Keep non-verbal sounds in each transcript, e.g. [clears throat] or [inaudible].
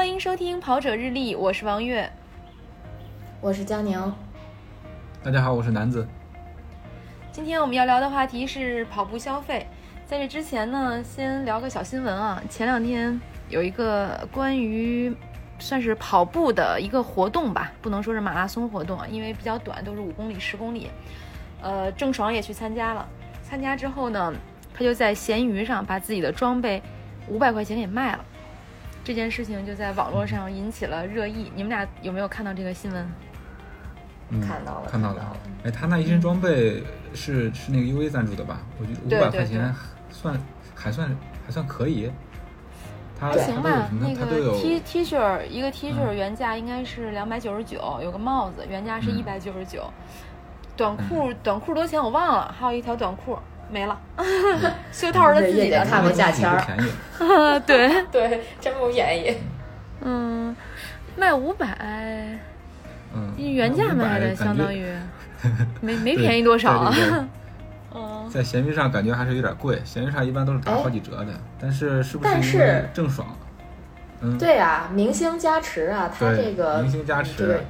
欢迎收听《跑者日历》，我是王悦，我是佳宁。大家好，我是南子。今天我们要聊的话题是跑步消费。在这之前呢，先聊个小新闻啊。前两天有一个关于算是跑步的一个活动吧，不能说是马拉松活动啊，因为比较短，都是五公里、十公里。呃，郑爽也去参加了。参加之后呢，他就在闲鱼上把自己的装备五百块钱给卖了。这件事情就在网络上引起了热议。你们俩有没有看到这个新闻？看到了，看到了。哎，他那一身装备是是那个 U A 赞助的吧？我觉得五百块钱算还算还算可以。还行吧，那个 T T 恤一个 T 恤原价应该是两百九十九，有个帽子原价是一百九十九。短裤短裤多钱我忘了，还有一条短裤没了，袖套是他自己的，看过价钱儿。对对，真不便宜。[laughs] 嗯，卖五百。嗯，原价卖的，相当于没没便宜多少啊。[laughs] 嗯，在闲鱼上感觉还是有点贵，闲鱼上一般都是打好几折的。但是是不是因为郑爽？嗯，对啊，明星加持啊，他这个明星加持，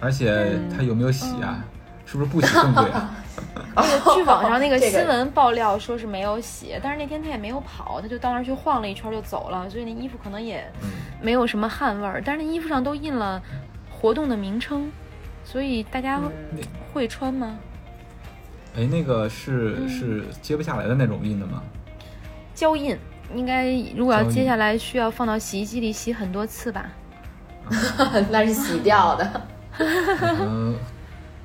而且他有没有洗啊？是不是不洗更贵啊？[laughs] [laughs] 据网上那个新闻爆料说是没有洗，但是那天他也没有跑，他就到那儿去晃了一圈就走了，所以那衣服可能也没有什么汗味儿。但是那衣服上都印了活动的名称，所以大家会穿吗？哎，那个是是揭不下来的那种印的吗？胶印应该，如果要接下来，需要放到洗衣机里洗很多次吧？[laughs] 那是洗掉的。嗯。[laughs]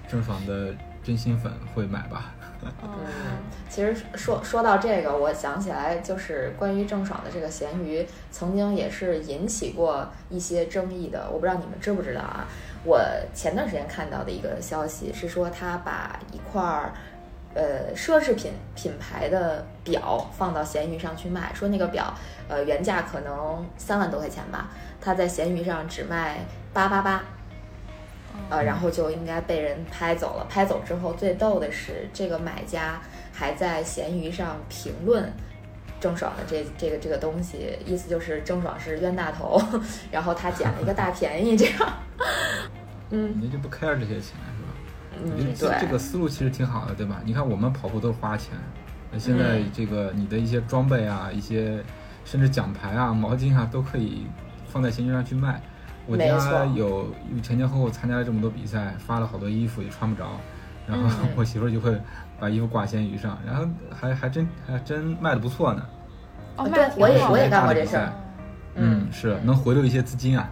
郑爽的真心粉会买吧？嗯，其实说说到这个，我想起来就是关于郑爽的这个咸鱼，曾经也是引起过一些争议的。我不知道你们知不知道啊？我前段时间看到的一个消息是说，他把一块儿呃奢侈品品牌的表放到闲鱼上去卖，说那个表呃原价可能三万多块钱吧，他在闲鱼上只卖八八八。呃，然后就应该被人拍走了。拍走之后，最逗的是，这个买家还在闲鱼上评论郑爽的这这个这个东西，意思就是郑爽是冤大头，然后他捡了一个大便宜，这样。嗯，人家就不 care 这些钱是吧？嗯，对，这个思路其实挺好的，对吧？你看我们跑步都是花钱，那现在这个你的一些装备啊，一些甚至奖牌啊、毛巾啊，都可以放在闲鱼上去卖。我家有前前后后参加了这么多比赛，发了好多衣服也穿不着，然后 [laughs] 我媳妇儿就会把衣服挂闲鱼上，然后还还真还真卖的不错呢。哦，对，我也我也干过这事儿。嗯，是能回流一些资金啊。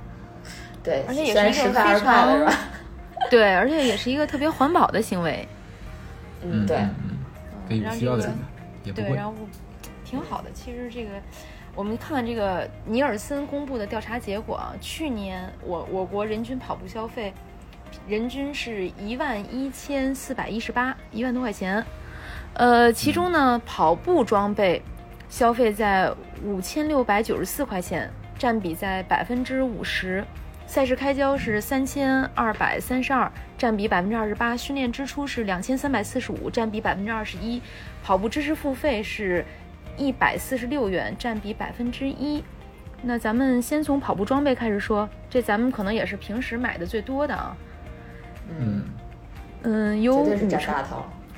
对，而且也是一个非常 [laughs] 对，而且也是一个特别环保的行为。嗯，对，嗯，给有需要的人也不对，然后挺好的。其实这个。我们看看这个尼尔森公布的调查结果啊，去年我我国人均跑步消费，人均是一万一千四百一十八，一万多块钱。呃，其中呢，跑步装备消费在五千六百九十四块钱，占比在百分之五十；赛事开销是三千二百三十二，占比百分之二十八；训练支出是两千三百四十五，占比百分之二十一；跑步知识付费是。一百四十六元，占比百分之一。那咱们先从跑步装备开始说，这咱们可能也是平时买的最多的啊。嗯嗯，有五成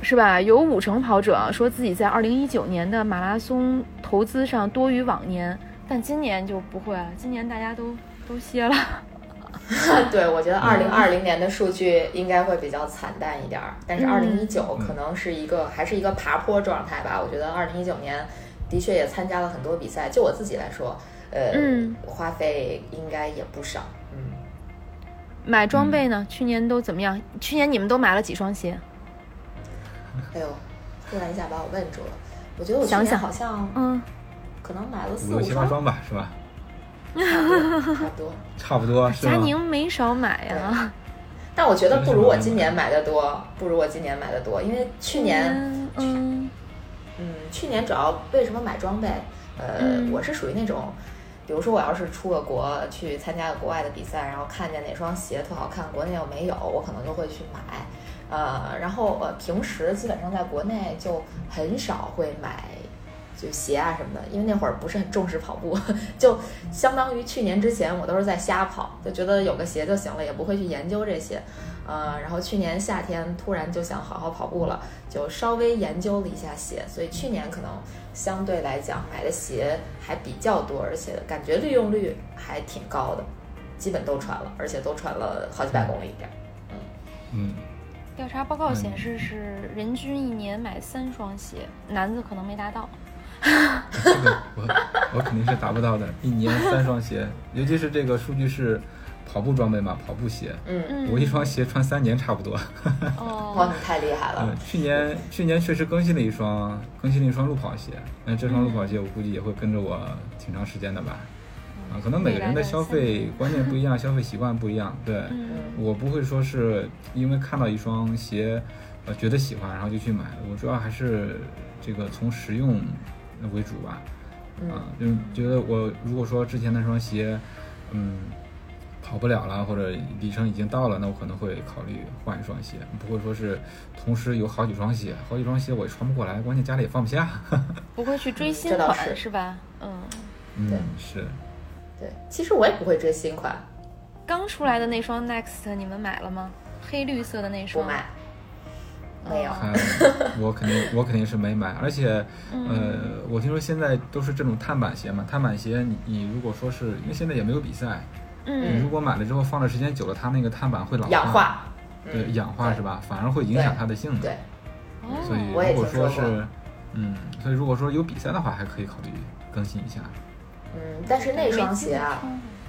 是吧？有五成跑者说自己在二零一九年的马拉松投资上多于往年，但今年就不会了。今年大家都都歇了。[laughs] 对，我觉得二零二零年的数据应该会比较惨淡一点儿，但是二零一九可能是一个还是一个爬坡状态吧。我觉得二零一九年。的确也参加了很多比赛，就我自己来说，呃，花费应该也不少。嗯，买装备呢？去年都怎么样？去年你们都买了几双鞋？哎呦，突然一下把我问住了。我觉得我去年好像，嗯，可能买了四五双吧，是吧？差不多，差不多。佳宁没少买呀，但我觉得不如我今年买的多，不如我今年买的多，因为去年，嗯。嗯，去年主要为什么买装备？呃，我是属于那种，比如说我要是出个国去参加个国外的比赛，然后看见哪双鞋特好看，国内又没有，我可能就会去买。呃，然后呃，平时基本上在国内就很少会买就鞋啊什么的，因为那会儿不是很重视跑步，[laughs] 就相当于去年之前我都是在瞎跑，就觉得有个鞋就行了，也不会去研究这些。呃，然后去年夏天突然就想好好跑步了，就稍微研究了一下鞋，所以去年可能相对来讲买的鞋还比较多，而且感觉利用率还挺高的，基本都穿了，而且都穿了好几百公里一点儿。嗯，调查报告显示是人均一年买三双鞋，男子可能没达到。这个我我肯定是达不到的，一年三双鞋，尤其是这个数据是跑步装备嘛，跑步鞋，嗯，嗯，我一双鞋穿三年差不多。[laughs] 哇，哦，你太厉害了嗯，，去年去年确实更新了一双，更新了一双路跑鞋。那这双路跑鞋我估计也会跟着我挺长时间的吧。啊，可能每个人的消费 [laughs] 观念不一样，消费习惯不一样。对，嗯我不会说是因为看到一双鞋，呃，觉得喜欢然后就去买。我主要还是这个从实用为主吧。嗯啊，就是觉得我如果说之前那双鞋，嗯，跑不了了，或者里程已经到了，那我可能会考虑换一双鞋，不会说是同时有好几双鞋，好几双鞋我也穿不过来，关键家里也放不下。[laughs] 不会去追新款是。是吧？嗯，嗯对，是，对，其实我也不会追新款，刚出来的那双 Next 你们买了吗？黑绿色的那不双？买，没有。我肯定我肯定是没买，而且，嗯。呃，我听说现在都是这种碳板鞋嘛，碳板鞋你你如果说是因为现在也没有比赛，你嗯。如果买了之后放的时间久了，它那个碳板会老氧化，对，嗯。氧化是吧？反而会影响它的性能。对，哦，所以如果说是，嗯，所以如果说有比赛的话，还可以考虑更新一下。嗯，但是那双鞋啊，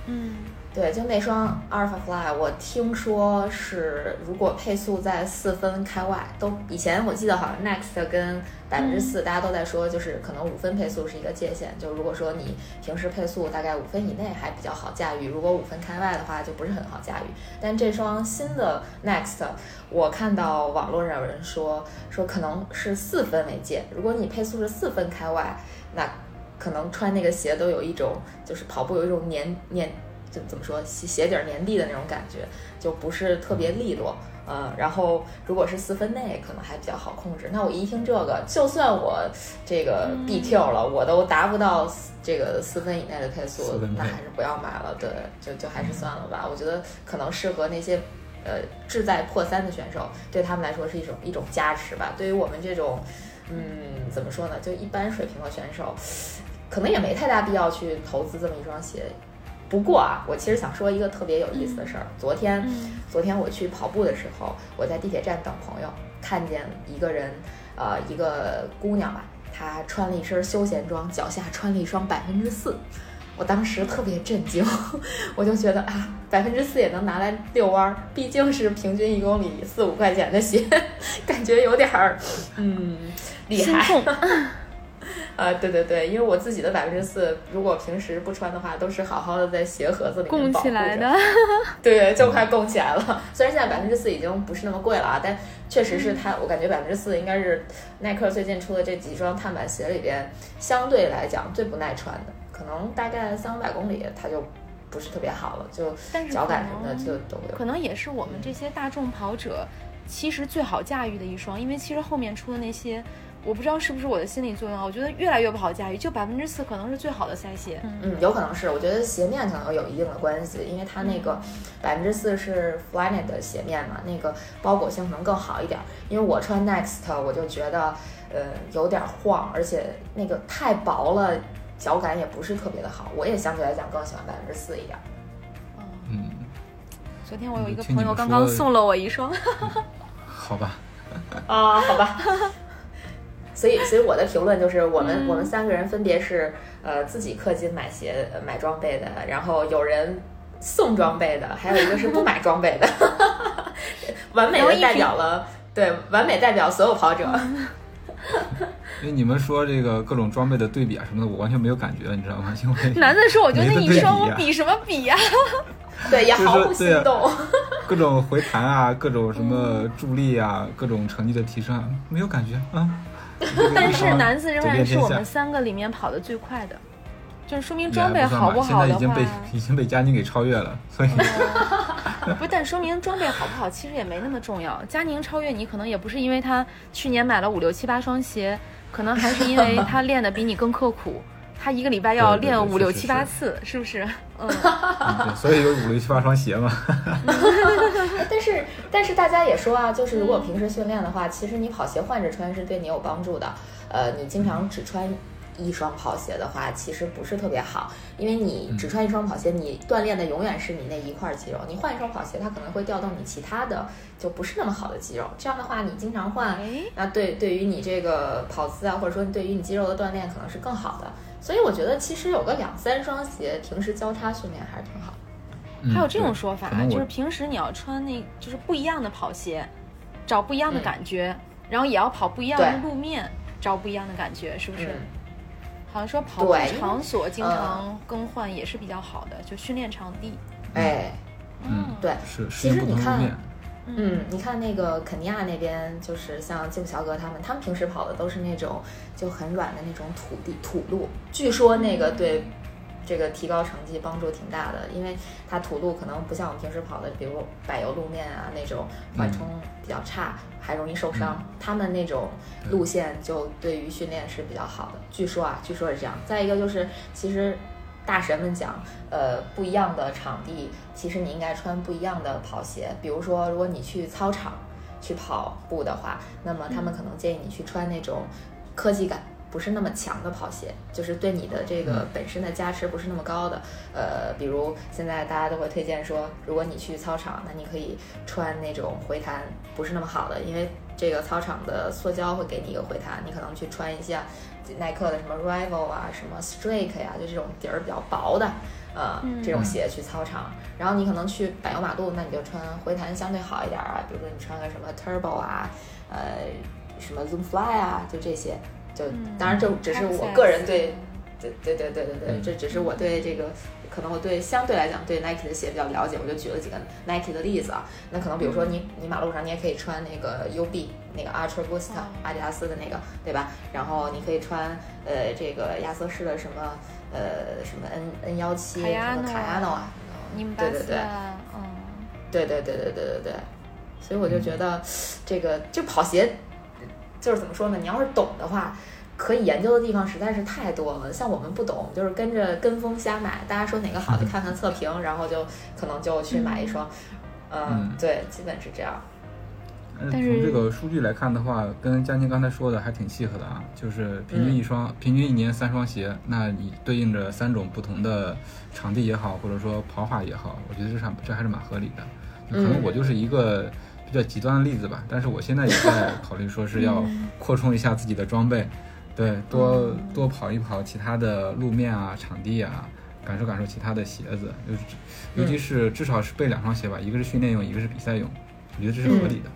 嗯，对，就那双 Alpha Fly，我听说是如果配速在四分开外，都以前我记得好像 Next 跟百分之四，大家都在说，就是可能五分配速是一个界限。就如果说你平时配速大概五分以内还比较好驾驭，如果五分开外的话就不是很好驾驭。但这双新的 Next，我看到网络上有人说说可能是四分为界，如果你配速是四分开外，那可能穿那个鞋都有一种就是跑步有一种粘粘。就怎么说鞋鞋底儿粘地的那种感觉，就不是特别利落。呃，然后如果是四分内，可能还比较好控制。那我一听这个，就算我这个 BQ 了，我都达不到这个四分以内的配速那还是不要买了。对，就就还是算了吧。我觉得可能适合那些呃志在破三的选手，对他们来说是一种一种加持吧。对于我们这种，嗯，怎么说呢，就一般水平的选手，可能也没太大必要去投资这么一双鞋。不过啊，我其实想说一个特别有意思的事儿。昨天，嗯昨天我去跑步的时候，我在地铁站等朋友，看见一个人，呃，一个姑娘吧，她穿了一身休闲装，脚下穿了一双百分之四。我当时特别震惊，[laughs] 我就觉得啊，百分之四也能拿来遛弯儿，毕竟是平均一公里四五块钱的鞋，[laughs] 感觉有点儿，嗯，厉心害。[laughs] 痛。啊，对对对，因为我自己的百分之四，如果平时不穿的话，都是好好的在鞋盒子里面供起来的，[laughs] 对，就快供起来了。虽然现在百分之四已经不是那么贵了啊，但确实是它，我感觉百分之四应该是耐克最近出的这几双碳板鞋里边相对来讲最不耐穿的，可能大概三五百公里它就不是特别好了，就脚感什么的就都有。可能也是我们这些大众跑者其实最好驾驭的一双，因为其实后面出的那些，我不知道是不是我的心理作用啊，我觉得越来越不好驾驭，就百分之四可能是最好的赛鞋。嗯，有可能是，我觉得鞋面可能有一定的关系，因为它那个百分之四是 Flyknit 的鞋面嘛，那个包裹性可能更好一点。因为我穿 Next，我就觉得呃有点晃，而且那个太薄了，脚感也不是特别的好。我也相对来讲更喜欢百分之四一点。嗯，昨天我有一个朋友刚刚送了我一双，[laughs] 好吧，[laughs] 啊，好吧。[laughs] 所以，所以我的评论就是，我们、嗯我们三个人分别是呃自己氪金买鞋、呃买装备的，然后有人送装备的，还有一个是不买装备的，[laughs] 完美的代表了 [laughs] 对完美代表所有跑者。[laughs] 因为你们说这个各种装备的对比啊什么的，我完全没有感觉，你知道吗？因为男的说我觉得那一双我比什么比呀、对，也毫不心动。各种回弹啊，各种什么助力啊，各种成绩的提升啊，没有感觉啊。[laughs] 但是 [laughs] 男子仍然是我们三个里面跑得最快的，就是说明装备好不好的话现在已经被，已经被佳宁给超越了，所以 [laughs] 不，但说明装备好不好其实也没那么重要。佳宁超越你，可能也不是因为他去年买了五六七八双鞋，可能还是因为他练的比你更刻苦，他一个礼拜要练五六七八次，是不是？[laughs] 嗯，所以有五六七八双鞋嘛。[laughs] 但是但是大家也说啊，就是如果平时训练的话，其实你跑鞋换着穿是对你有帮助的。呃，你经常只穿一双跑鞋的话，其实不是特别好，因为你只穿一双跑鞋，你锻炼的永远是你那一块肌肉。你换一双跑鞋，它可能会调动你其他的就不是那么好的肌肉。这样的话，你经常换，哎，那对对于你这个跑姿啊，或者说对于你肌肉的锻炼，可能是更好的。所以我觉得其实有个两三双鞋，平时交叉训练还是挺好。嗯还有这种说法就是平时你要穿那，就是不一样的跑鞋，找不一样的嗯感觉，然后也要跑不一样的路面，找不一样的感觉，是不是？嗯好像说跑步对场所经嗯常更换也是比较好的，就训练场地。哎，嗯对是其实你看。嗯，你看那个肯尼亚那边，就是像基普乔格他们，他们平时跑的都是那种就很软的那种土地土路，据说那个对这个提高成绩帮助挺大的，因为它土路可能不像我们平时跑的，比如柏油路面啊那种缓冲比较差，还容易受伤。他们那种路线就对于训练是比较好的，据说啊，据说是这样。再一个就是，其实大神们讲，呃，不一样的场地，其实你应该穿不一样的跑鞋。比如说，如果你去操场去跑步的话，那么他们可能建议你去穿那种科技感不是那么强的跑鞋，就是对你的这个嗯本身的加持不是那么高的。呃，比如现在大家都会推荐说，如果你去操场，那你可以穿那种回弹不是那么好的，因为这个操场的塑胶会给你一个回弹，你可能去穿一下耐克的什么 Rival 啊，什么 Strike 呀、就这种底儿比较薄的，呃，嗯这种鞋去操场。然后你可能去柏油马路，那你就穿回弹相对好一点儿啊，比如说你穿个什么 Turbo 啊，呃，什么 Zoom Fly 啊，就这些。就嗯当然这只是我个人对，对对对对对对，嗯这只是我对这个。可能我对相对来讲对 Nike 的鞋比较了解，我就举了几个 Nike 的例子啊。那可能比如说你你马路上你也可以穿那个 UB 那个 Ultra Boost 哦阿迪达斯的那个，对吧？然后你可以穿呃这个亚瑟士的什么呃什么 N N 幺七什么卡亚诺啊，对对对嗯，对对对对对对对，所以我就觉得这个就跑鞋，就是怎么说呢？你要是懂的话，可以研究的地方实在是太多了。像我们不懂，就是跟着跟风瞎买，大家说哪个好就看看测评，然后就可能就去买一双。嗯嗯，对，基本是这样。但但是是从这个数据来看的话，跟佳宁刚才说的还挺契合的啊，就是平均一双，平均一年三双鞋，那你对应着三种不同的场地也好，或者说跑法也好，我觉得这还这还是蛮合理的。可能我就是一个比较极端的例子吧，但是我现在也在 [laughs] 考虑说是要扩充一下自己的装备，对，多多跑一跑其他的路面啊、场地啊，感受感受其他的鞋子，就是尤其是至少是备两双鞋吧，一个是训练用，一个是比赛用，我觉得这是合理的。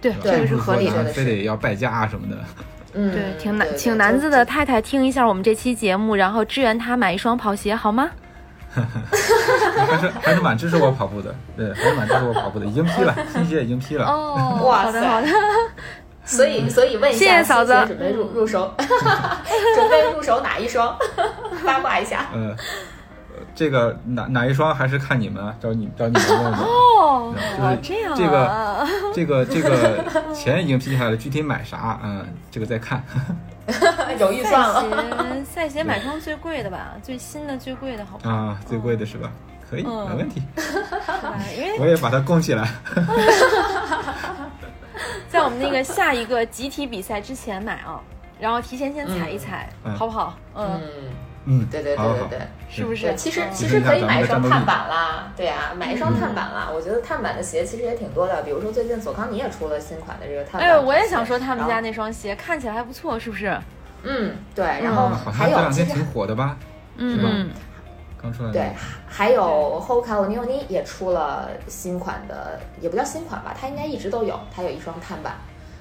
对，这个是合理的。非得要败家啊什么的。嗯，对，挺难请男子的。太太听一下我们这期节目，然后支援他买一双跑鞋好吗？[laughs] 还是还是蛮支持我跑步的，对，还是蛮支持我跑步的，已经批了，[laughs] 新鞋已经批了。哦，哇塞好的好的，[laughs] 所以所以问一下，谢嫂子新鞋准备入入手，准备入手哪一双？八卦一下。呃，这个哪哪一双还是看你们啊，找你找你们问问。哦，就是这样这个啊，这个这个 [laughs] 钱已经批下来了，具体买啥，嗯，这个再看。[laughs] 有预算了。赛鞋赛鞋买双最贵的吧，最新的最贵的好不好？啊，最贵的是吧？可以，嗯没问题？[laughs] 因为我也把它供起来。在我们那个下一个集体比赛之前买啊，然后提前先踩一踩，嗯好不好？嗯，嗯，嗯，对对对对对。是不是，？其实嗯其实可以买一双碳板啦，对呀、买一双碳板啦。我觉得碳板的鞋其实也挺多的，比如说最近索康尼也出了新款的这个碳板哎，我也想说他们家那双鞋看起来还不错，是不是？嗯，对，然后嗯好像还有这两天挺火的吧？是吧嗯嗯，刚出来。对，还有 Hoka o n i o n i 也出了新款的，也不叫新款吧，它应该一直都有，它有一双碳板。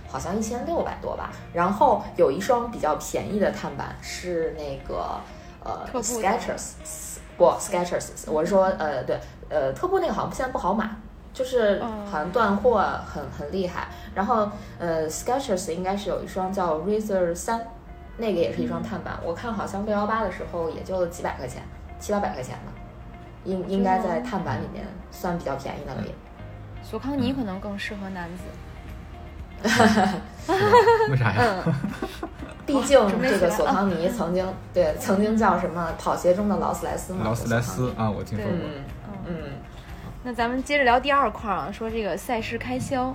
好像一千六百多吧，然后有一双比较便宜的碳板是那个呃特步的 Skechers，不，sketchers，我是说呃对呃特步那个好像现在不好买，就是哦好像断货很很厉害。然后呃 Skechers 应该是有一双叫 Razer 三，那个也是一双碳板，我看好像六幺八的时候也就几百块钱，七八百块钱吧，应应该在碳板里面算比较便宜的了也。索康尼可能更适合男子。[laughs] 为啥呀？毕竟这个索康尼曾经对曾经叫什么跑鞋中的劳斯莱斯嘛，劳斯莱斯啊，我听说过。嗯嗯那咱们接着聊第二块儿啊，说这个赛事开销，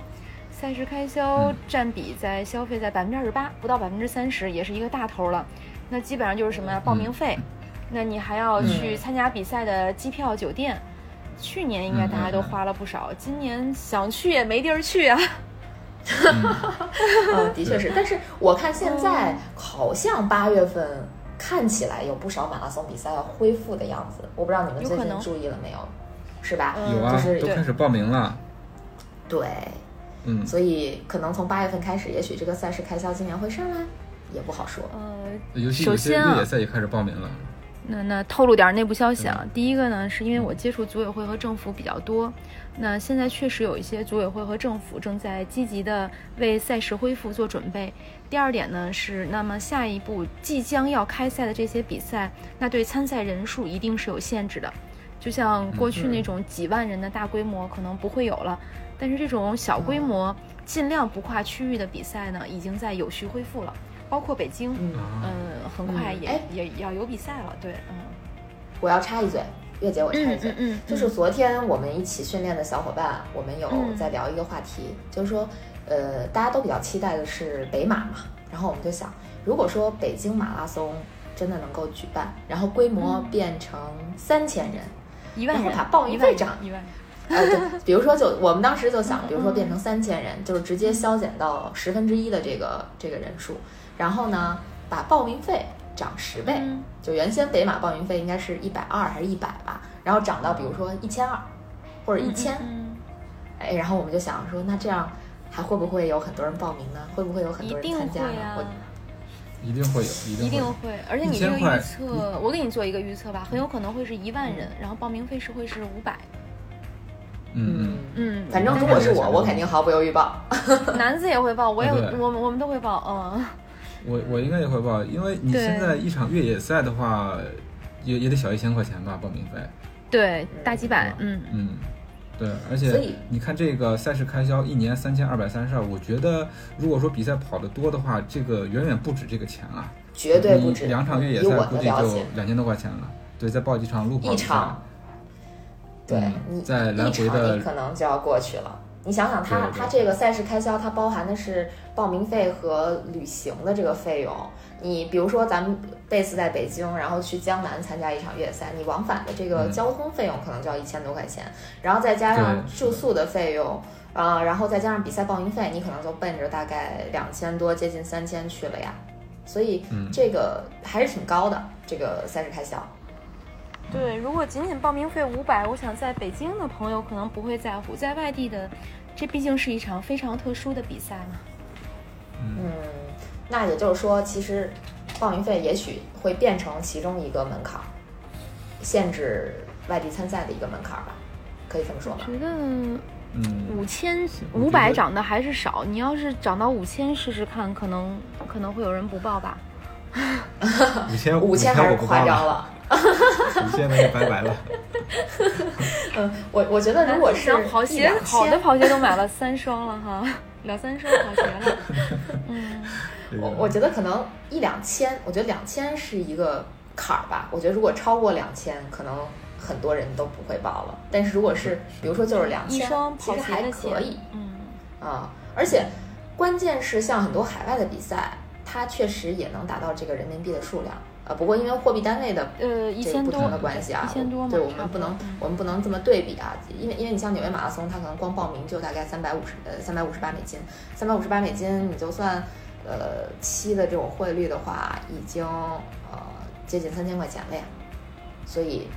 赛事开销嗯占比在消费在百分之二十八，不到百分之三十，也是一个大头了。那基本上就是什么呀？报名费，那你还要去嗯参加比赛的机票、酒店。去年应该大家都花了不少，今年想去也没地儿去啊。[laughs] 嗯，的确是。但是我看现在好像八月份看起来有不少马拉松比赛要恢复的样子，我不知道你们最近注意了没有，是吧？嗯有啊，就是都开始报名了。对，嗯，所以可能从八月份开始，也许这个赛事开销今年会上来，也不好说。呃，尤其有些首先啊越野赛也开始报名了。那那透露点内部消息啊，第一个呢，是因为我接触组委会和政府比较多，那现在确实有一些组委会和政府正在积极的为赛事恢复做准备。第二点呢是，那么下一步即将要开赛的这些比赛，那对参赛人数一定是有限制的，就像过去那种几万人的大规模可能不会有了，但是这种小规模尽量不跨区域的比赛呢，已经在有序恢复了，包括北京。嗯，很快也、也要有比赛了，对，嗯，我要插一嘴，月姐，我插一嘴，嗯嗯，就是昨天我们一起训练的小伙伴，我们有嗯在聊一个话题，就是说，呃，大家都比较期待的是北马嘛，然后我们就想，如果说北京马拉松真的能够举办，然后规模嗯。变成三千人，一万人然后把报名一万费涨一万，呃，对，比如说就 [laughs] 我们当时就想，比如说嗯。变成三千人，就是直接削减到十分之一的这个这个人数，然后呢，把报名费涨十倍，嗯。就原先北马报名费应该是一百二还是一百吧，然后涨到比如说一千二或者一千、嗯。哎，然后我们就想说，那这样还会不会有很多人报名呢？会不会有很多人一定会参加呢？一定会有，一定一定会而且你这个预测，我给你做一个预测吧，很有可能会是一万人，然后报名费是会是五百，嗯嗯，嗯，反正如果是我，我肯定毫不犹豫报。[laughs] 男子也会报，我也我们我们都会报，嗯，我我应该也会报，因为你现在一场越野赛的话，也也得小一千块钱吧，报名费。对，大几百，嗯，嗯，对，而且你看这个赛事开销一年三千二百三十二，我觉得如果说比赛跑得多的话，这个远远不止这个钱啊，绝对不止你两场越野赛估计就两千多块钱了。对，再报几场路跑比赛一场，对嗯你再来回的可能就要过去了。你想想它，它这个赛事开销，它包含的是报名费和旅行的这个费用。你比如说，咱们 base 在北京，然后去江南参加一场越野赛，你往返的这个嗯交通费用可能就要一千多块钱，然后再加上住宿的费用，啊、然后再加上比赛报名费，你可能就奔着大概两千多，接近三千去了呀。所以嗯这个还是挺高的，这个赛事开销。对，如果仅仅报名费五百，我想在北京的朋友可能不会在乎，在外地的，这毕竟是一场非常特殊的比赛嘛。嗯，那也就是说，其实报名费也许会变成其中一个门槛儿，限制外地参赛的一个门槛儿吧，可以这么说吧？觉得嗯，五千五百涨的还是少，你要是涨到五千试试看，可能可能会有人不报吧。五千五千还是夸张了。五千那就拜拜了。[laughs] 嗯，我我觉得如果是跑鞋一两千，好的跑鞋都买了三双了哈，[laughs] 两三双跑鞋了。[laughs] 嗯，我我觉得可能一两千，我觉得两千是一个坎儿吧。我觉得如果超过两千，可能很多人都不会报了。但是如果是比如说就是两千一双，跑其实还鞋的钱可以。嗯，啊，而且关键是像很多海外的比赛，它确实也能达到这个人民币的数量。呃，不过因为货币单位的呃，一这个千多不同的关系啊，一千多嘛，对我们不能嗯我们不能这么对比啊，因为因为你像纽约马拉松，它可能光报名就大概三百五十呃三百五十八美金，三百五十八美金，你就算呃七的这种汇率的话，已经呃接近三千块钱了呀，所以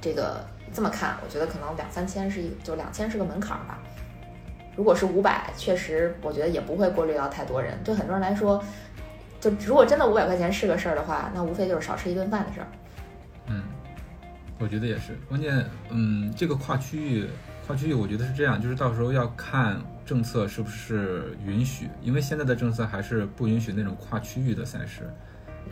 这个这么看，我觉得可能两三千是一就两千是个门槛儿吧。如果是五百，确实我觉得也不会过滤到太多人。对很多人来说，就如果真的五百块钱是个事儿的话，那无非就是少吃一顿饭的事儿。嗯，我觉得也是。关键，嗯，这个跨区域，跨区域，我觉得是这样，就是到时候要看政策是不是允许，因为现在的政策还是不允许那种跨区域的赛事。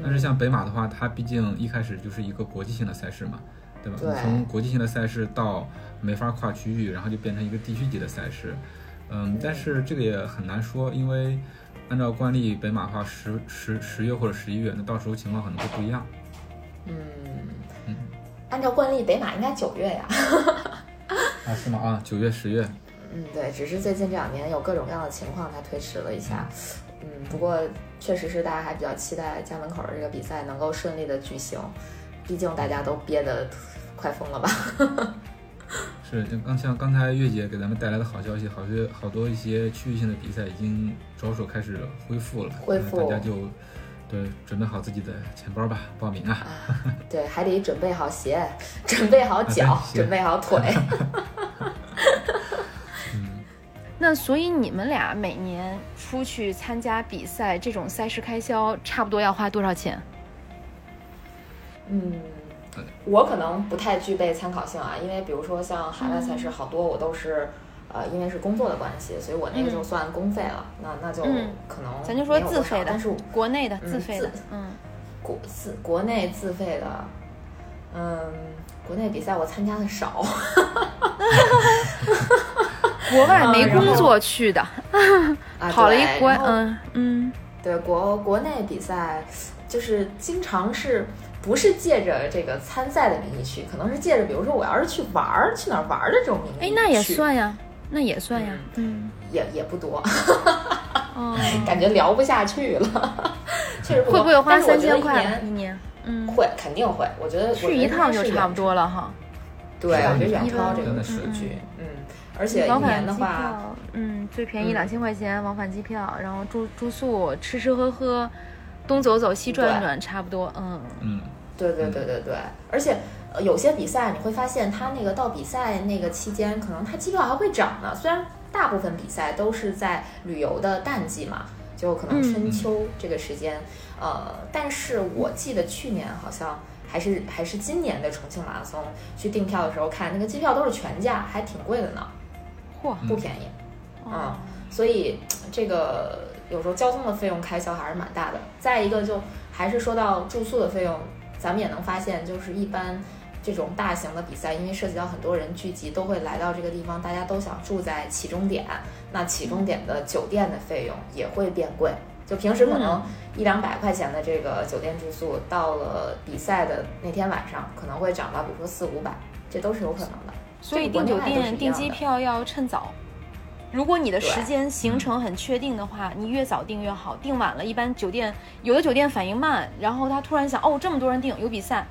但是像北马的话，它毕竟一开始就是一个国际性的赛事嘛，对吧？从国际性的赛事到没法跨区域，然后就变成一个地区级的赛事。嗯，但是这个也很难说，因为按照惯例，北马的话十十十月或者十一月，那到时候情况可能会不一样。嗯嗯，按照惯例，北马应该九月呀。啊，是吗？啊，九月、十月。嗯，对，只是最近这两年有各种各样的情况，它推迟了一下。嗯，不过确实是大家还比较期待家门口的这个比赛能够顺利的举行，毕竟大家都憋得快疯了吧。是，刚像刚才月姐给咱们带来的好消息，好些好多一些区域性的比赛已经着手开始恢复了，恢复，大家就对准备好自己的钱包吧，报名啊。对，还得准备好鞋，[laughs] 准备好脚，准备好腿。[laughs] 嗯 [laughs] 那所以你们俩每年出去参加比赛，这种赛事开销差不多要花多少钱？嗯，我可能不太具备参考性啊，因为比如说像海外赛事，好多我都是呃，因为是工作的关系，所以我那个就算公费了。那那就可能咱就说自费的，但是国内的自费的，嗯，国自国内自费的，嗯，国内比赛我参加的少。[laughs] 国外没工作去的，[laughs] 跑了一国，嗯嗯，对国国内比赛，就是经常是不是借着这个参赛的名义去，可能是借着比如说我要是去玩儿，去哪儿玩儿的这种名义，哎，那也算呀，那也算呀，嗯，也也不多，[laughs] 感觉聊不下去了，[laughs] 确实不会不会花三千块一年？嗯，会肯定会，我觉得去一趟就差不多了哈，对，我觉得远超这个数据，嗯。而且一年的话，嗯，最便宜两千块钱往返机票，然后住住宿，吃吃喝喝，东走走西转转，差不多，嗯嗯，对对对对对。而且有些比赛你会发现，它那个到比赛那个期间，可能它机票还会涨呢。虽然大部分比赛都是在旅游的淡季嘛，就可能春秋这个时间，呃，但是我记得去年好像还是还是今年的重庆马拉松去订票的时候看，那个机票都是全价，还挺贵的呢。嚯不便宜，嗯，所以这个有时候交通的费用开销还是蛮大的。再一个，就还是说到住宿的费用，咱们也能发现，就是一般这种大型的比赛，因为涉及到很多人聚集，都会来到这个地方，大家都想住在起终点，那起终点的酒店的费用也会变贵。就平时可能一两百块钱的这个酒店住宿，到了比赛的那天晚上，可能会涨到比如说四五百，这都是有可能的。所以订酒店、订机票要趁早。如果你的时间行程很确定的话，你越早订越好。订晚了，一般酒店有的酒店反应慢，然后他突然想，哦，这么多人订有比赛。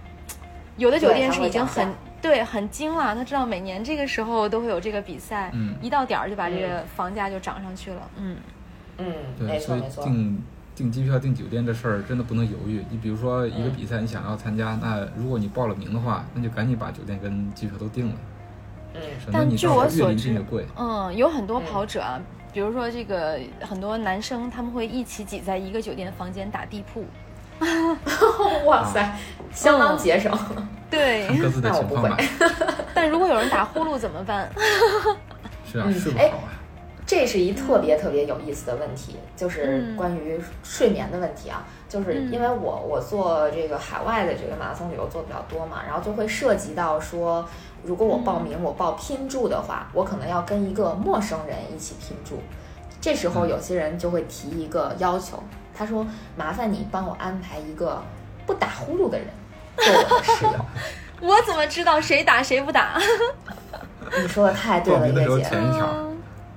有的酒店是已经很对很精了，他知道每年这个时候都会有这个比赛，一到点儿就把这个房价就涨上去了。嗯嗯，对，所以订订机票、订酒店这事儿真的不能犹豫。你比如说一个比赛你想要参加，那如果你报了名的话，那就赶紧把酒店跟机票都订了。嗯，但据我所知，嗯，有很多跑者啊，比如说这个很多男生，他们会一起挤在一个酒店房间打地铺。[laughs] 哇塞，相当节省。对，[laughs] 各自的 [laughs] 情况吧。但如果有人打呼噜怎么办？是啊，睡不好啊。这是一特别特别有意思的问题，就是关于睡眠的问题啊。就是因为我我做这个海外的这个马拉松旅游做的比较多嘛，然后就会涉及到说。如果我报名，我报拼住的话，我可能要跟一个陌生人一起拼住。这时候有些人就会提一个要求，他说：“麻烦你帮我安排一个不打呼噜的人做我的室友。[laughs] ”我怎么知道谁打谁不打？[laughs] 你说的太对了，叶姐。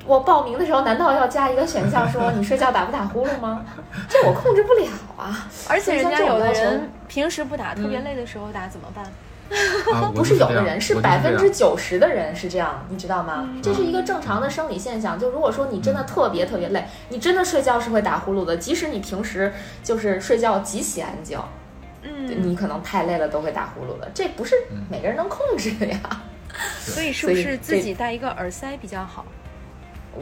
我报名的时候难道要加一个选项说你睡觉打不打呼噜吗？这我控制不了啊！而且人家有的人平时不打，特别累的时候打怎么办？[laughs] 不是有的人，是百分之九十的人是这样，你知道吗？这是一个正常的生理现象。就如果说你真的特别特别累，你真的睡觉是会打呼噜的，即使你平时就是睡觉极其安静，嗯，你可能太累了都会打呼噜的，这不是每个人能控制的呀。所以是不是自己戴一个耳塞比较好？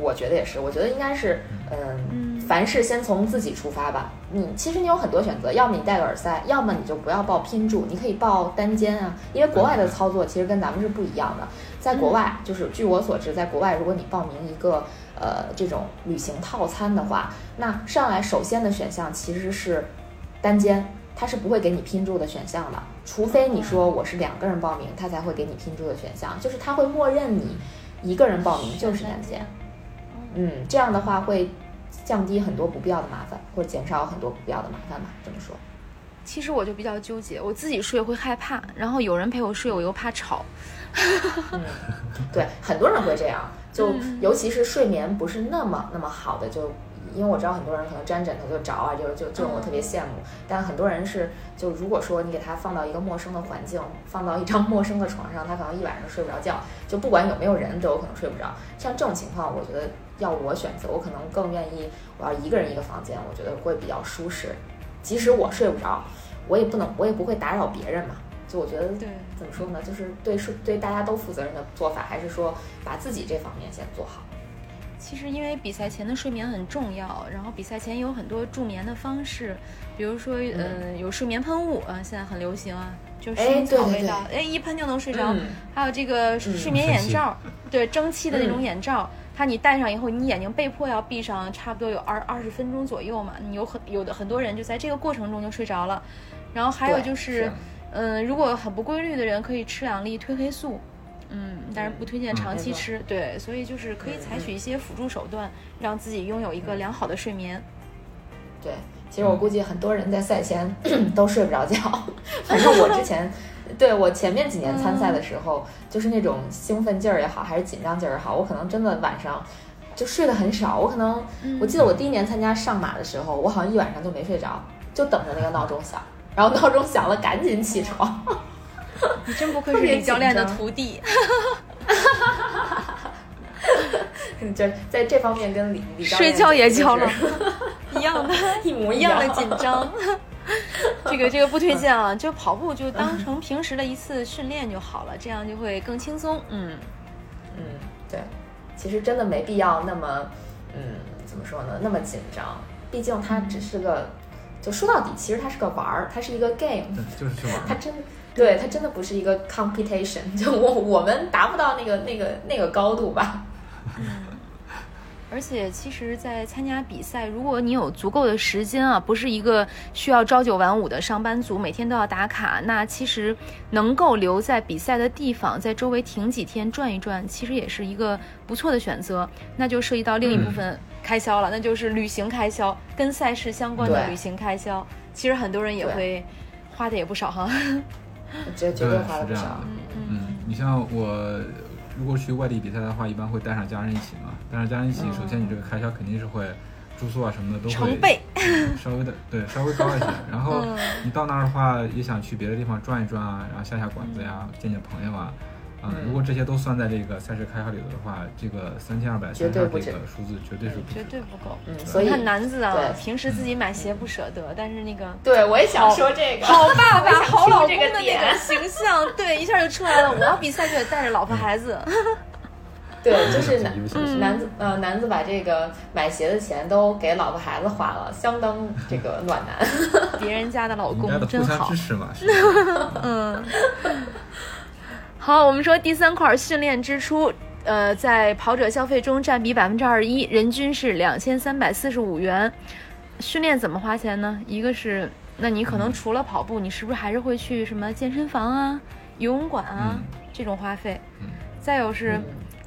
我觉得也是，我觉得应该是，嗯，凡事先从自己出发吧。你其实你有很多选择，要么你戴个耳塞，要么你就不要报拼住，你可以报单间啊。因为国外的操作其实跟咱们是不一样的。在国外，就是据我所知，在国外，如果你报名一个呃这种旅行套餐的话，那上来首先的选项其实是单间，它是不会给你拼住的选项的，除非你说我是两个人报名，它才会给你拼住的选项，就是它会默认你一个人报名就是单间。嗯，这样的话会降低很多不必要的麻烦，或者减少很多不必要的麻烦吧。这么说，其实我就比较纠结，我自己睡会害怕，然后有人陪我睡，我又怕吵。嗯，[laughs] 对，很多人会这样，就嗯尤其是睡眠不是那么那么好的，就因为我知道很多人可能沾枕头就着啊，就就这种我特别羡慕。但很多人是，就如果说你给他放到一个陌生的环境，放到一张陌生的床上，他可能一晚上睡不着觉，就不管有没有人都有可能睡不着。像这种情况，我觉得要我选择，我可能更愿意我要一个人一个房间，我觉得会比较舒适。即使我睡不着，我也不能，我也不会打扰别人嘛。就我觉得对，怎么说呢，就是对睡对大家都负责任的做法，还是说把自己这方面先做好。其实因为比赛前的睡眠很重要，然后比赛前有很多助眠的方式，比如说，嗯、有睡眠喷雾啊、现在很流行啊，就是哎薰衣草味道，哎，一喷就能睡着。嗯还有这个睡眠眼罩，对，蒸汽的那种嗯眼罩，它你戴上以后，你眼睛被迫要闭上，差不多有二二十分钟左右嘛。你有很有的很多人就在这个过程中就睡着了。然后还有就是是，嗯，如果很不规律的人，可以吃两粒褪黑素。嗯，但是不推荐嗯长期吃，对，所以就是可以采取一些辅助手段，让自己拥有一个良好的睡眠。对，其实我估计很多人在赛前 [clears throat] 都睡不着觉。[laughs] 反正我之前，对我前面几年参赛的时候，就是那种兴奋劲儿也好，还是紧张劲儿也好，我可能真的晚上就睡得很少。我可能，我记得我第一年参加上马的时候，我好像一晚上就没睡着，就等着那个闹钟响，然后闹钟响了赶紧起床。[laughs] 你真不愧是李教练的徒弟。[laughs] 就在这方面跟李李教练睡觉也就是教了 [laughs] 一样的，一模一样样的紧张。[laughs] 这个这个不推荐啊，[laughs] 就跑步就当成平时的一次训练就好了，这样就会更轻松。嗯，嗯，对，其实真的没必要那么，嗯，怎么说呢，那么紧张。毕竟它只是个，就说到底，其实它是个玩儿，它是一个 game，对，就是去玩儿。它真，对，它真的不是一个 competition，就我我们达不到那个那个那个高度吧。而且其实，在参加比赛，如果你有足够的时间啊，不是一个需要朝九晚五的上班族，每天都要打卡，那其实能够留在比赛的地方，在周围停几天转一转，其实也是一个不错的选择。那就涉及到另一部分开销了，那就是旅行开销，跟赛事相关的旅行开销。其实很多人也会花的也不少哈。这绝对对花了不少是这样。嗯嗯，你像我，如果去外地比赛的话，一般会带上家人一起嘛。带上家人一起，首先你这个开销肯定是会住宿啊什么的都会成倍 [laughs] 稍微的对稍微高一些。[laughs] 然后嗯你到那儿的话，也想去别的地方转一转啊，然后下下馆子呀，见见朋友啊。啊，嗯如果这些都算在这个赛事开销里头的话，这个三千二百绝三十二这对不止个数字绝对是不绝。对不够。嗯，所以你看男子啊，对平时自己买鞋不舍得，但是那个对我也想说这个，好爸爸、好老公的那个形象，对，一下就出来了。我要比赛就得带着老婆孩子，[laughs] 对，就是男男子呃男子把这个买鞋的钱都给老婆孩子花了，相当这个暖男。[laughs] 别人家的老公真好互相支。持嘛。[laughs] 嗯，好，我们说第三块训练支出，呃，在跑者消费中占比百分之二十一，人均是两千三百四十五元。训练怎么花钱呢？一个是，那你可能除了跑步，你是不是还是会去什么健身房啊、游泳馆啊、嗯这种花费？嗯再有是，嗯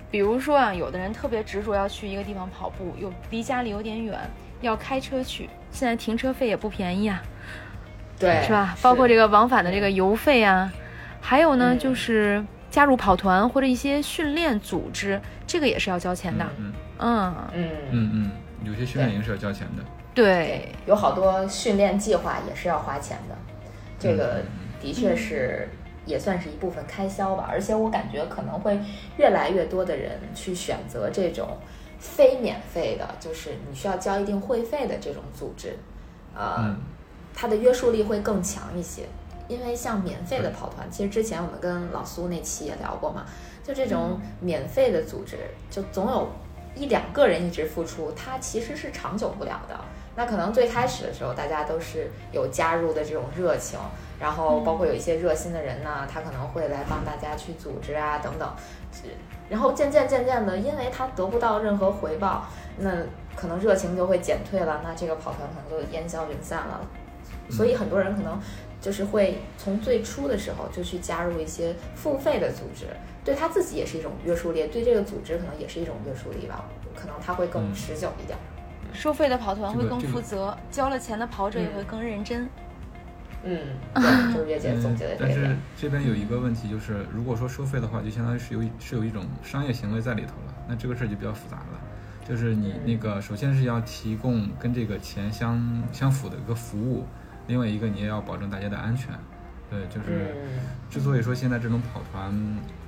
比如说啊，有的人特别执着要去一个地方跑步，有离家里有点远，要开车去，现在停车费也不便宜啊。对，是吧？包括这个往返的这个油费啊，还有呢，嗯。就是加入跑团或者一些训练组织，这个也是要交钱的。嗯嗯，嗯。嗯嗯，有些训练营是要交钱的。对，有好多训练计划也是要花钱的，这个嗯。的确是也算是一部分开销吧。而且我感觉可能会越来越多的人去选择这种非免费的，就是你需要交一定会费的这种组织，呃，嗯。它的约束力会更强一些。因为像免费的跑团，其实之前我们跟老苏那期也聊过嘛，就这种免费的组织，就总有一两个人一直付出，它其实是长久不了的。那可能最开始的时候，大家都是有加入的这种热情，然后包括有一些热心的人呢，他可能会来帮大家去组织啊等等，然后渐渐渐渐的，因为他得不到任何回报，那可能热情就会减退了，那这个跑团可能就烟消云散了。所以很多人可能就是会从最初的时候就去加入一些付费的组织，对他自己也是一种约束力，对这个组织可能也是一种约束力吧。可能他会更持久一点。收费的跑团会更这个负责，交了钱的跑者也会嗯更认真。嗯，对，就是月姐总结的嗯但是这个。这边有一个问题，就是如果说收费的话，就相当于是有一是有一种商业行为在里头了，那这个事儿就比较复杂了。就是你那个首先是要提供跟这个钱相相符的一个服务，另外一个你也要保证大家的安全。对，就是嗯之所以说现在这种跑团，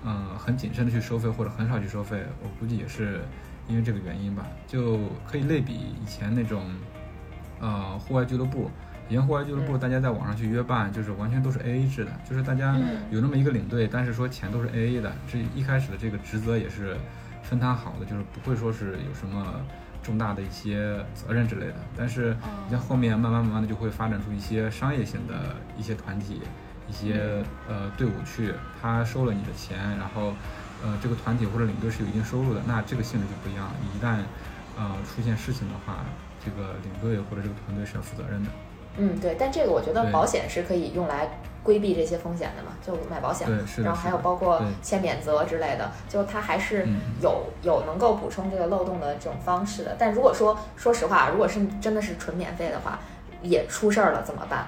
嗯、很谨慎的去收费或者很少去收费，我估计也是因为这个原因吧。就可以类比以前那种，呃，户外俱乐部。以前户外俱乐部，嗯大家在网上去约伴，就是完全都是 A A 制的，就是大家嗯有那么一个领队，但是说钱都是 A A 的。这一开始的这个职责也是分摊好的，就是不会说是有什么重大的一些责任之类的。但是你像后面慢慢慢慢的就会发展出一些商业性的一些团体，一些呃队伍去，他收了你的钱，然后呃这个团体或者领队是有一定收入的，那这个性质就不一样了。一旦呃出现事情的话，这个领队或者这个团队是要负责任的。嗯，对，但这个我觉得保险是可以用来规避这些风险的嘛，就买保险然后还有包括对签免责之类的，就它还是嗯有、有能够补充这个漏洞的这种方式的。但如果说说实话，如果是真的是纯免费的话，也出事儿了怎么办？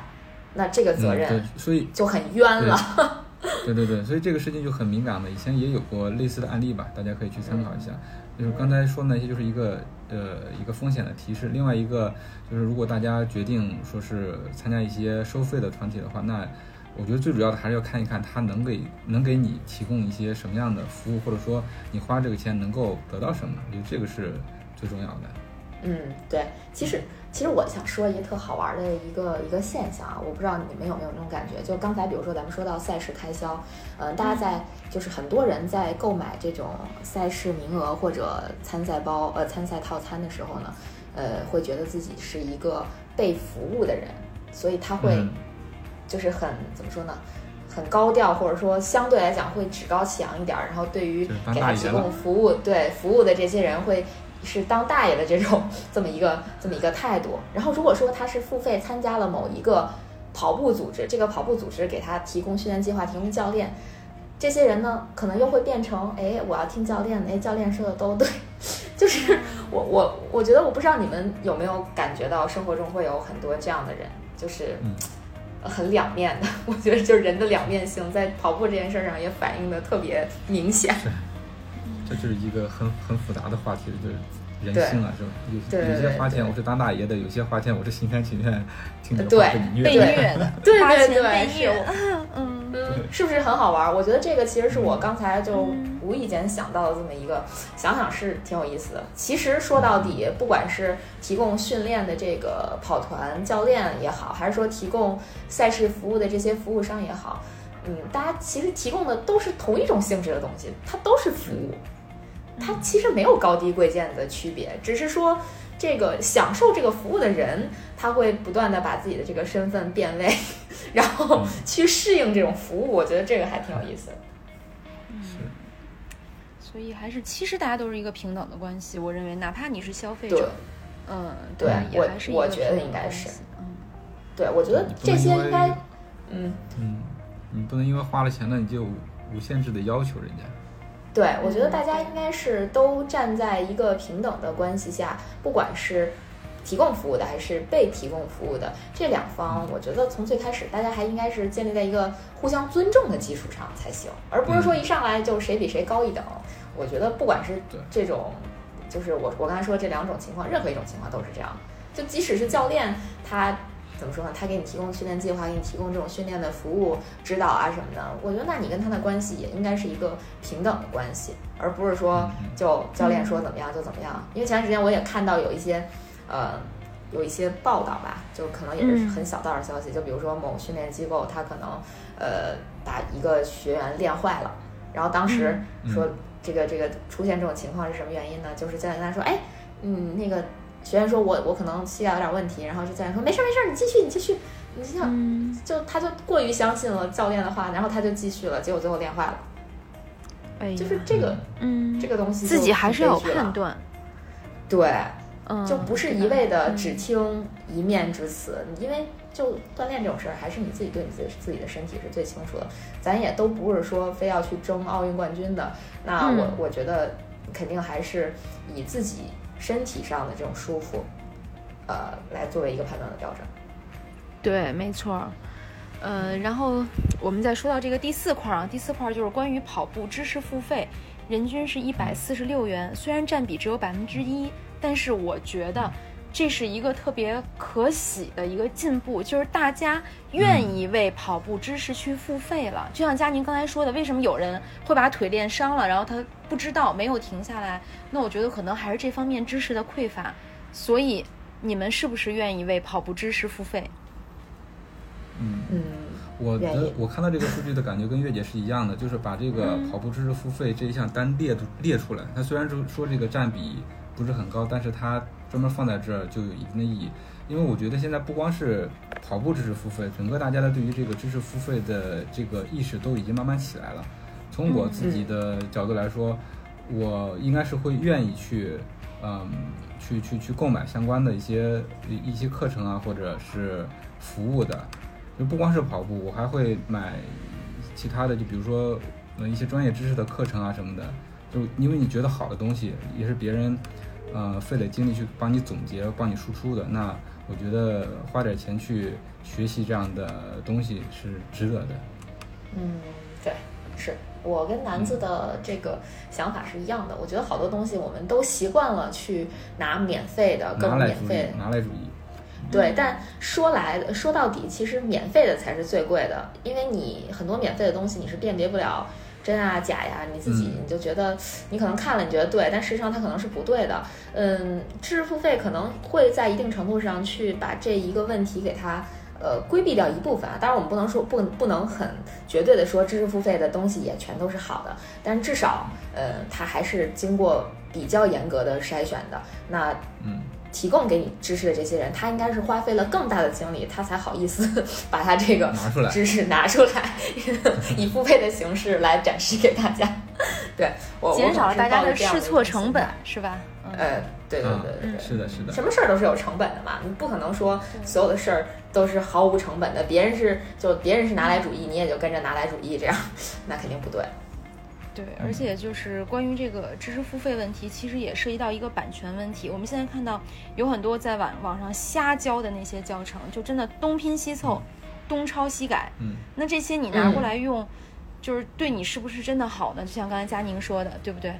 那这个责任，所以就很冤了。[laughs] 对对对，所以这个事情就很敏感了。以前也有过类似的案例吧，大家可以去参考一下。就是刚才说那些，就是一个呃一个风险的提示。另外一个就是，如果大家决定说是参加一些收费的团体的话，那我觉得最主要的还是要看一看他能给能给你提供一些什么样的服务，或者说你花这个钱能够得到什么。我觉得这个是最重要的。嗯，对，其实其实我想说一个特好玩的一个一个现象啊，我不知道你们有没有那种感觉，就刚才比如说咱们说到赛事开销，嗯、大家在就是很多人在购买这种赛事名额或者参赛包呃参赛套餐的时候呢，呃，会觉得自己是一个被服务的人，所以他会嗯就是很怎么说呢？很高调，或者说相对来讲会趾高气扬一点儿，然后对于给他提供服务，对服务的这些人会是当大爷的这种这么一个这么一个态度。然后如果说他是付费参加了某一个跑步组织，这个跑步组织给他提供训练计划、提供教练，这些人呢可能又会变成，哎，我要听教练的，哎，教练说的都对。[laughs] 就是我我我觉得我不知道你们有没有感觉到生活中会有很多这样的人，就是嗯很两面的。[laughs] 我觉得就是人的两面性在跑步这件事上也反映的特别明显。这就是一个很很复杂的话题，就是人对性啊，是吧？有对对有些花钱我是当大爷的，有些花钱我是心甘情愿听你话被你虐的。对花钱对对被虐，嗯嗯，是不是很好玩？我觉得这个其实是我刚才就嗯无意间想到的这么一个，想想是挺有意思的。其实说到底，不管是提供训练的这个跑团教练也好，还是说提供赛事服务的这些服务商也好，嗯，大家其实提供的都是同一种性质的东西，它都是服务，它其实没有高低贵贱的区别，只是说这个享受这个服务的人，他会不断的把自己的这个身份变位，[laughs] 然后嗯去适应这种服务，我觉得这个还挺有意思的。嗯所以还是其实大家都是一个平等的关系，我认为，哪怕你是消费者，嗯，对我我觉得应该是嗯，对，我觉得这些应该，嗯，嗯，你不能因为花了钱了你就无限制的要求人家。对，我觉得嗯大家应该是都站在一个平等的关系下，不管是提供服务的还是被提供服务的这两方，我觉得从最开始大家还应该是建立在一个互相尊重的基础上才行，而不是说嗯一上来就谁比谁高一等。我觉得不管是这种，就是我我刚才说这两种情况，任何一种情况都是这样。就即使是教练，他怎么说呢？他给你提供训练计划，给你提供这种训练的服务、指导啊什么的，我觉得那你跟他的关系也应该是一个平等的关系，而不是说就教练说怎么样就怎么样。因为前段时间我也看到有一些，呃，有一些报道吧，就可能也是嗯很小道的消息，就比如说某训练机构，他可能呃把一个学员练坏了，然后当时嗯说这个这个出现这种情况是什么原因呢？就是教练跟他说，哎，嗯，那个学员说我我可能膝盖有点问题，然后就教练说没事儿没事儿，你继续你继续，你就像嗯，就他就过于相信了教练的话，然后他就继续了，结果最后练坏了。哎，就是这个嗯，这个东西自己还是要有判，断，对，嗯，就不是一味的嗯只听一面之词，因为就锻炼这种事儿，还是你自己对你自己自己的身体是最清楚的。咱也都不是说非要去争奥运冠军的，那我、嗯我觉得肯定还是以自己身体上的这种舒服，呃，来作为一个判断的标准。对，没错。呃，然后我们再说到这个第四块啊，第四块就是关于跑步知识付费，人均是一百四十六元，虽然占比只有百分之一，但是我觉得这是一个特别可喜的一个进步，就是大家愿意为跑步知识去付费了。就像佳宁刚才说的，为什么有人会把腿练伤了，然后他不知道没有停下来？那我觉得可能还是这方面知识的匮乏。所以你们是不是愿意为跑步知识付费？嗯嗯，我的我看到这个数据的感觉跟月姐是一样的，就是把这个嗯跑步知识付费这一项单列出列出来。它虽然说说这个占比不是很高，但是它专门放在这儿就有一定的意义。因为我觉得现在不光是跑步知识付费，整个大家的对于这个知识付费的这个意识都已经慢慢起来了。从我自己的角度来说，我应该是会愿意去，嗯，去去去购买相关的一些一一些课程啊，或者是服务的。就不光是跑步，我还会买其他的，就比如说呃一些专业知识的课程啊什么的。就因为你觉得好的东西，也是别人呃费了精力去帮你总结、帮你输出的，那我觉得花点钱去学习这样的东西是值得的。嗯，对，是我跟南子的这个想法是一样的。我觉得好多东西我们都习惯了去拿免费的，各拿来主义种免费，拿来主义。对，但说来说到底，其实免费的才是最贵的，因为你很多免费的东西你是辨别不了真啊假呀，你自己嗯你就觉得你可能看了你觉得对，但事实上它可能是不对的。嗯，知识付费可能会在一定程度上去把这一个问题给它。呃，规避掉一部分啊，当然我们不能说不不能很绝对的说知识付费的东西也全都是好的，但至少，呃，它还是经过比较严格的筛选的。那嗯，提供给你知识的这些人，他应该是花费了更大的精力，他才好意思 [laughs] 把他这个拿出来知识拿出来，[laughs] 以付费的形式来展示给大家。[laughs] 对我减少了大家的试错成本，是吧？嗯呃，对对啊对对对。是的，是的。什么事儿都是有成本的嘛，你不可能说所有的事儿都是毫无成本的。别人是就别人是拿来主义，你也就跟着拿来主义，这样那肯定不对。对，而且就是关于这个知识付费问题，其实也涉及到一个版权问题。我们现在看到有很多在网网上瞎教的那些教程，就真的东拼西凑、东抄西改。嗯，那这些你拿过来用，就是对你是不是真的好呢？就像刚才佳宁说的，对不对？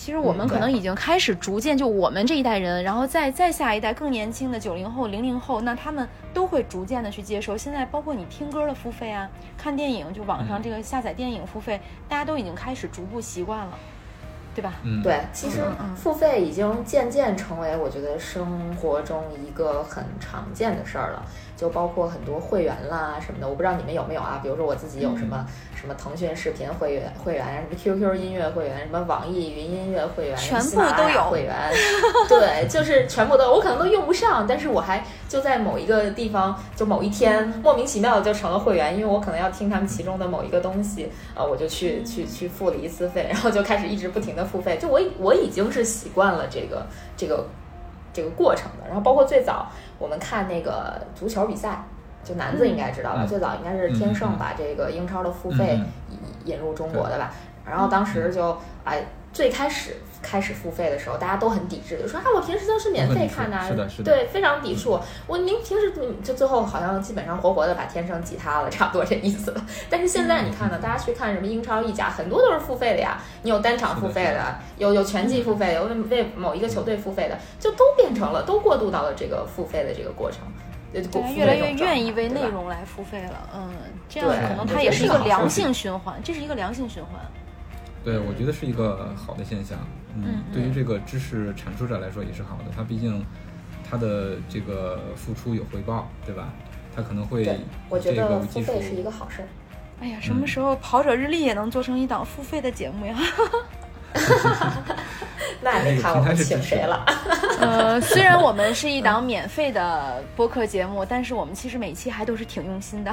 其实我们可能已经开始逐渐，就我们这一代人，然后再再下一代更年轻的九零后、零零后，那他们都会逐渐的去接受。现在包括你听歌的付费啊，看电影就网上这个下载电影付费，大家都已经开始逐步习惯了，对吧？嗯，对，其实付费已经渐渐成为我觉得生活中一个很常见的事儿了，就包括很多会员啦什么的，我不知道你们有没有啊？比如说我自己有什么、什么腾讯视频会员会员，什么 QQ 音乐会员，什么网易云音乐会员，全部都有会员，对，就是全部都，我可能都用不上，但是我还就在某一个地方，就某一天莫名其妙的就成了会员，因为我可能要听他们其中的某一个东西，呃，我就去去去付了一次费，然后就开始一直不停的付费，就我我已经是习惯了这个这个这个过程的。然后包括最早我们看那个足球比赛，就男子应该知道吧，嗯最早应该是天盛把这个英超的付费引入中国的吧。然后当时就哎，最开始开始付费的时候，大家都很抵制，就说啊，我平时都是免费看的啊，是的是的对，非常抵触。我您平时就最后好像基本上活活的把天生挤塌了，[laughs] 差不多这意思了。但是现在你看呢，大家去看什么英超、意甲，很多都是付费的呀。你有单场付费是的的，有有全季付费的，有为为某一个球队付费的，就都变成了，都过渡到了这个付费的这个过程。呃大家付费越来越愿意为内容来付费了，嗯，这样可能它也是一个良性循环，这是一个良性循环。对，我觉得是一个好的现象。嗯嗯，对于这个知识产出者来说也是好的，他毕竟他的这个付出有回报，对吧？他可能会对，我觉得付费是一个好事儿。哎呀，什么嗯时候跑者日历也能做成一档付费的节目呀？[laughs] 那得看我们请谁了。[laughs] 呃，虽然我们是一档免费的播客节目，但是我们其实每期还都是挺用心的。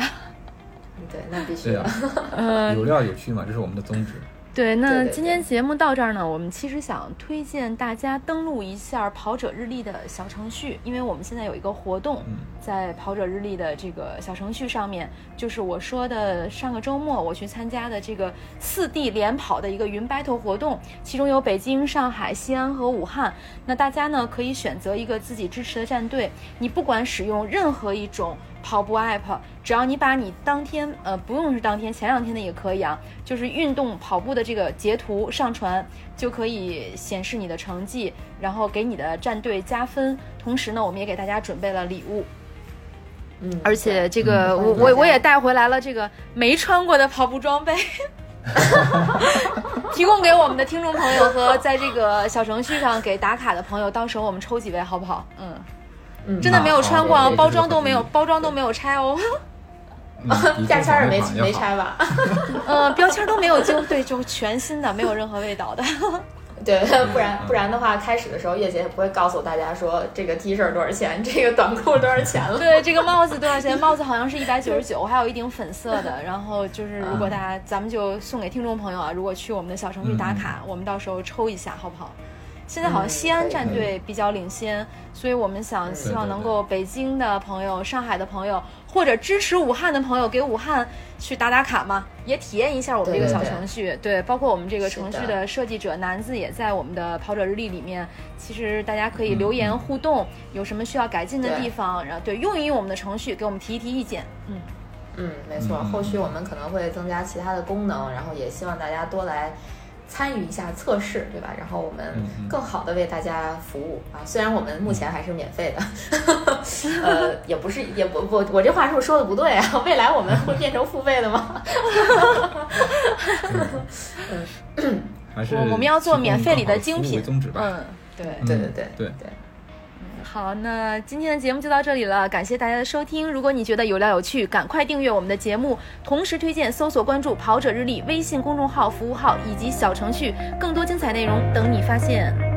对，那必须的。[laughs] 呃，有料有趣嘛，这是我们的宗旨。对，那今天节目到这儿呢，我们其实想推荐大家登录一下跑者日历的小程序，因为我们现在有一个活动，嗯在跑者日历的这个小程序上面，就是我说的上个周末我去参加的这个四地联跑的一个云 battle 活动，其中有北京、上海、西安和武汉。那大家呢可以选择一个自己支持的战队，你不管使用任何一种跑步 app，只要你把你当天呃不用是当天，前两天的也可以啊，就是运动跑步的这个截图上传，就可以显示你的成绩，然后给你的战队加分。同时呢，我们也给大家准备了礼物，嗯，而且这个嗯我我我也带回来了这个没穿过的跑步装备。[laughs] 提供给我们的听众朋友和在这个小程序上给打卡的朋友，到时候我们抽几位好不好？嗯，嗯真的没有穿过啊，包装都没有，包装都没有拆哦。嗯比 [laughs] 价签儿也没没拆吧？[laughs] 嗯，标签都没有揪，对，就全新的，没有任何味道的。[laughs] 对，不然不然的话，开始的时候叶姐也不会告诉大家说这个 T 恤多少钱，这个短裤多少钱了。对，这个帽子多少钱？帽子好像是一百九十九，还有一顶粉色的。然后就是，如果大家，咱们就送给听众朋友啊，如果去我们的小程序打卡，我们到时候抽一下，好不好？现在好像西安战队比较领先，所以我们想希望能够北京的朋友、上海的朋友，或者支持武汉的朋友，给武汉去打打卡嘛，也体验一下我们这个小程序。对，包括我们这个程序的设计者南子也在我们的跑者日历里面。其实大家可以留言互动，有什么需要改进的地方，然后对用一用我们的程序，给我们提一提意见。嗯，嗯，没错，嗯后续我们可能会增加其他的功能，然后也希望大家多来参与一下测试，对吧？然后我们更好的为大家服务啊。虽然我们目前还是免费的，[laughs] 呃，也不是，也不不，我这话是不是说的不对啊？[laughs] 未来我们会变成付费的吗？[laughs] 还是我我们要做免费里的精品。嗯对对对对对，好，那今天的节目就到这里了，感谢大家的收听。如果你觉得有料有趣，赶快订阅我们的节目，同时推荐搜索关注“跑者日历”微信公众号、服务号以及小程序，更多精彩内容等你发现。